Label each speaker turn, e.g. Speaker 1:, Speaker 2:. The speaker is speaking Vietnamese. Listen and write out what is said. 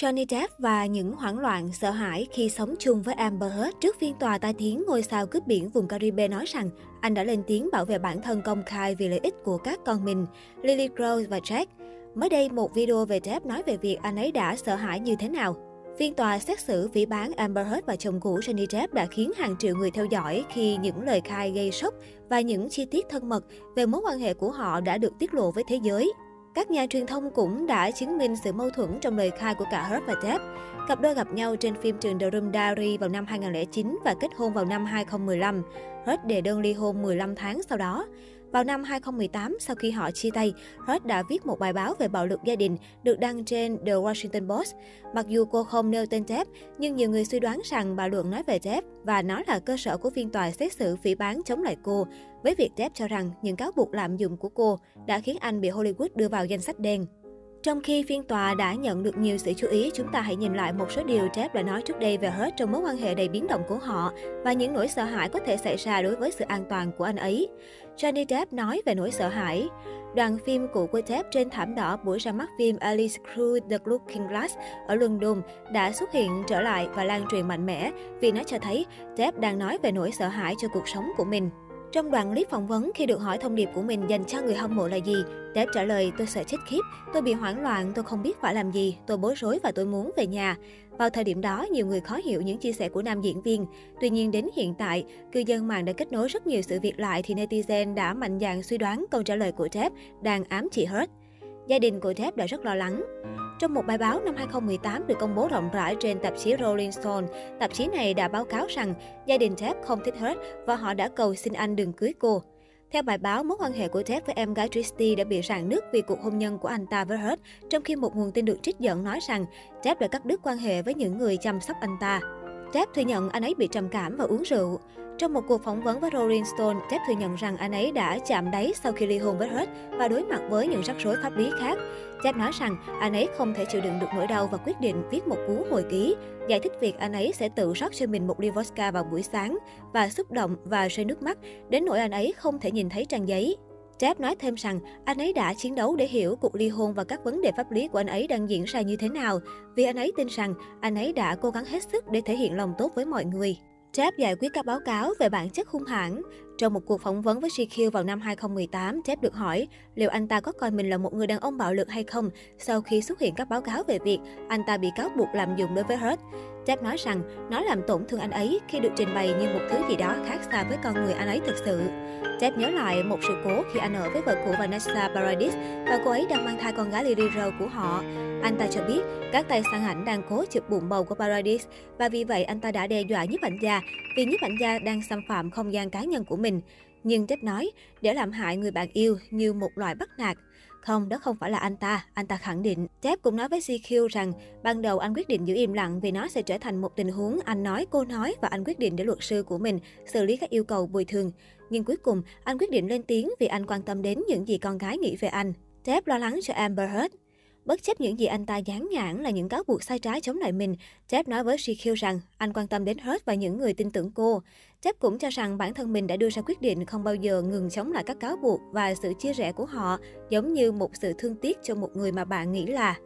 Speaker 1: Johnny Depp và những hoảng loạn, sợ hãi khi sống chung với Amber Heard trước phiên tòa tai tiếng ngôi sao cướp biển vùng Caribe nói rằng anh đã lên tiếng bảo vệ bản thân công khai vì lợi ích của các con mình, Lily Rose và Jack. Mới đây, một video về Depp nói về việc anh ấy đã sợ hãi như thế nào. Phiên tòa xét xử phỉ bán Amber Heard và chồng cũ Johnny Depp đã khiến hàng triệu người theo dõi khi những lời khai gây sốc và những chi tiết thân mật về mối quan hệ của họ đã được tiết lộ với thế giới. Các nhà truyền thông cũng đã chứng minh sự mâu thuẫn trong lời khai của cả Herb và Depp. Cặp đôi gặp nhau trên phim trường The Room Diary vào năm 2009 và kết hôn vào năm 2015. Herb đề đơn ly hôn 15 tháng sau đó. Vào năm 2018, sau khi họ chia tay, Heard đã viết một bài báo về bạo lực gia đình được đăng trên The Washington Post. Mặc dù cô không nêu tên Jeff, nhưng nhiều người suy đoán rằng bà luận nói về Jeff và nó là cơ sở của phiên tòa xét xử phỉ bán chống lại cô, với việc Jeff cho rằng những cáo buộc lạm dụng của cô đã khiến anh bị Hollywood đưa vào danh sách đen. Trong khi phiên tòa đã nhận được nhiều sự chú ý, chúng ta hãy nhìn lại một số điều Jeff đã nói trước đây về hết trong mối quan hệ đầy biến động của họ và những nỗi sợ hãi có thể xảy ra đối với sự an toàn của anh ấy. Johnny Depp nói về nỗi sợ hãi. Đoàn phim cũ của Depp trên thảm đỏ buổi ra mắt phim Alice Through the Looking Glass ở London đã xuất hiện trở lại và lan truyền mạnh mẽ vì nó cho thấy Depp đang nói về nỗi sợ hãi cho cuộc sống của mình. Trong đoạn clip phỏng vấn khi được hỏi thông điệp của mình dành cho người hâm mộ là gì, Depp trả lời tôi sợ chết khiếp, tôi bị hoảng loạn, tôi không biết phải làm gì, tôi bối rối và tôi muốn về nhà. Vào thời điểm đó, nhiều người khó hiểu những chia sẻ của nam diễn viên. Tuy nhiên đến hiện tại, cư dân mạng đã kết nối rất nhiều sự việc lại thì netizen đã mạnh dạn suy đoán câu trả lời của Depp đang ám chỉ hết Gia đình của Depp đã rất lo lắng. Trong một bài báo năm 2018 được công bố rộng rãi trên tạp chí Rolling Stone, tạp chí này đã báo cáo rằng gia đình Depp không thích hết và họ đã cầu xin anh đừng cưới cô. Theo bài báo, mối quan hệ của Depp với em gái Tristy đã bị rạn nứt vì cuộc hôn nhân của anh ta với Hurt, trong khi một nguồn tin được trích dẫn nói rằng Depp đã cắt đứt quan hệ với những người chăm sóc anh ta. Depp thừa nhận anh ấy bị trầm cảm và uống rượu. Trong một cuộc phỏng vấn với Rolling Stone, Depp thừa nhận rằng anh ấy đã chạm đáy sau khi ly hôn với Hurt và đối mặt với những rắc rối pháp lý khác. Depp nói rằng anh ấy không thể chịu đựng được nỗi đau và quyết định viết một cuốn hồi ký, giải thích việc anh ấy sẽ tự rót cho mình một ly vodka vào buổi sáng và xúc động và rơi nước mắt, đến nỗi anh ấy không thể nhìn thấy trang giấy. Depp nói thêm rằng anh ấy đã chiến đấu để hiểu cuộc ly hôn và các vấn đề pháp lý của anh ấy đang diễn ra như thế nào, vì anh ấy tin rằng anh ấy đã cố gắng hết sức để thể hiện lòng tốt với mọi người. Depp giải quyết các báo cáo về bản chất hung hãn. Trong một cuộc phỏng vấn với GQ vào năm 2018, Depp được hỏi liệu anh ta có coi mình là một người đàn ông bạo lực hay không sau khi xuất hiện các báo cáo về việc anh ta bị cáo buộc lạm dụng đối với Hurt. Depp nói rằng nó làm tổn thương anh ấy khi được trình bày như một thứ gì đó khác xa với con người anh ấy thực sự. Depp nhớ lại một sự cố khi anh ở với vợ cũ Vanessa Paradis và cô ấy đang mang thai con gái Lily Rose của họ. Anh ta cho biết các tay săn ảnh đang cố chụp bụng bầu của Paradis và vì vậy anh ta đã đe dọa nhiếp ảnh gia vì nhiếp ảnh gia đang xâm phạm không gian cá nhân của mình. Nhưng Depp nói, để làm hại người bạn yêu như một loại bắt nạt. Không, đó không phải là anh ta, anh ta khẳng định. Depp cũng nói với GQ rằng ban đầu anh quyết định giữ im lặng vì nó sẽ trở thành một tình huống anh nói, cô nói và anh quyết định để luật sư của mình xử lý các yêu cầu bồi thường. Nhưng cuối cùng, anh quyết định lên tiếng vì anh quan tâm đến những gì con gái nghĩ về anh. Depp lo lắng cho Amber Heard. Bất chấp những gì anh ta dán nhãn là những cáo buộc sai trái chống lại mình, Jeff nói với GQ rằng anh quan tâm đến hết và những người tin tưởng cô. Jeff cũng cho rằng bản thân mình đã đưa ra quyết định không bao giờ ngừng chống lại các cáo buộc và sự chia rẽ của họ, giống như một sự thương tiếc cho một người mà bạn nghĩ là